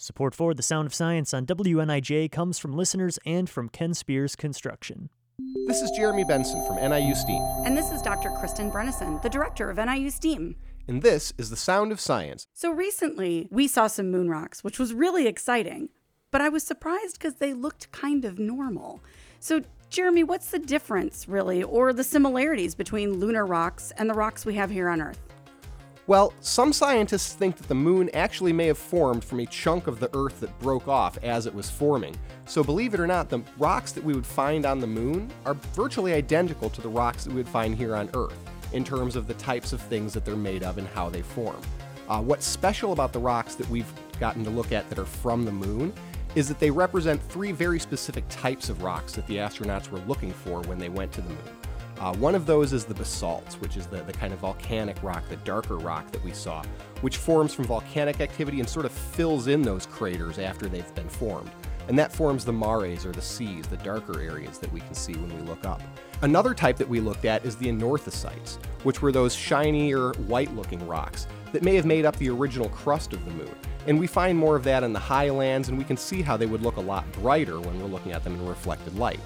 Support for The Sound of Science on WNIJ comes from listeners and from Ken Spears Construction. This is Jeremy Benson from NIU STEAM, And this is Dr. Kristen Brynteson, the director of NIU STEAM. and this is The Sound of Science. So recently, we saw some moon rocks, which was really exciting, but I was surprised because they looked kind of normal. So, Jeremy, what's the difference, really, or the similarities between lunar rocks and the rocks we have here on Earth? Well, some scientists think that the moon actually may have formed from a chunk of the Earth that broke off as it was forming. So, believe it or not, the rocks that we would find on the moon are virtually identical to the rocks that we would find here on Earth in terms of the types of things that they're made of and how they form. Uh, what's special about the rocks that we've gotten to look at that are from the moon is that they represent three very specific types of rocks that the astronauts were looking for when they went to the moon. Uh, one of those is the basalts, which is the, the kind of volcanic rock, the darker rock that we saw, which forms from volcanic activity and sort of fills in those craters after they've been formed. And that forms the mares or the seas, the darker areas that we can see when we look up. Another type that we looked at is the anorthosites, which were those shinier, white looking rocks that may have made up the original crust of the moon. And we find more of that in the highlands, and we can see how they would look a lot brighter when we're looking at them in reflected light.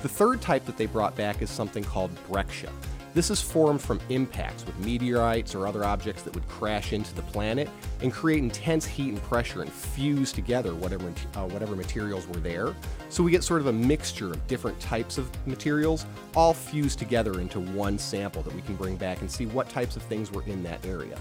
The third type that they brought back is something called breccia. This is formed from impacts with meteorites or other objects that would crash into the planet and create intense heat and pressure and fuse together whatever, uh, whatever materials were there. So we get sort of a mixture of different types of materials all fused together into one sample that we can bring back and see what types of things were in that area.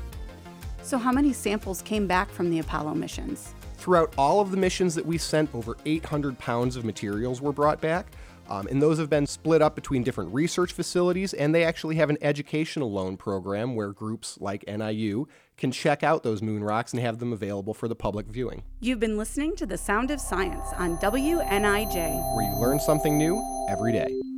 So, how many samples came back from the Apollo missions? Throughout all of the missions that we sent, over 800 pounds of materials were brought back. Um, and those have been split up between different research facilities, and they actually have an educational loan program where groups like NIU can check out those moon rocks and have them available for the public viewing. You've been listening to The Sound of Science on WNIJ. Where you learn something new every day.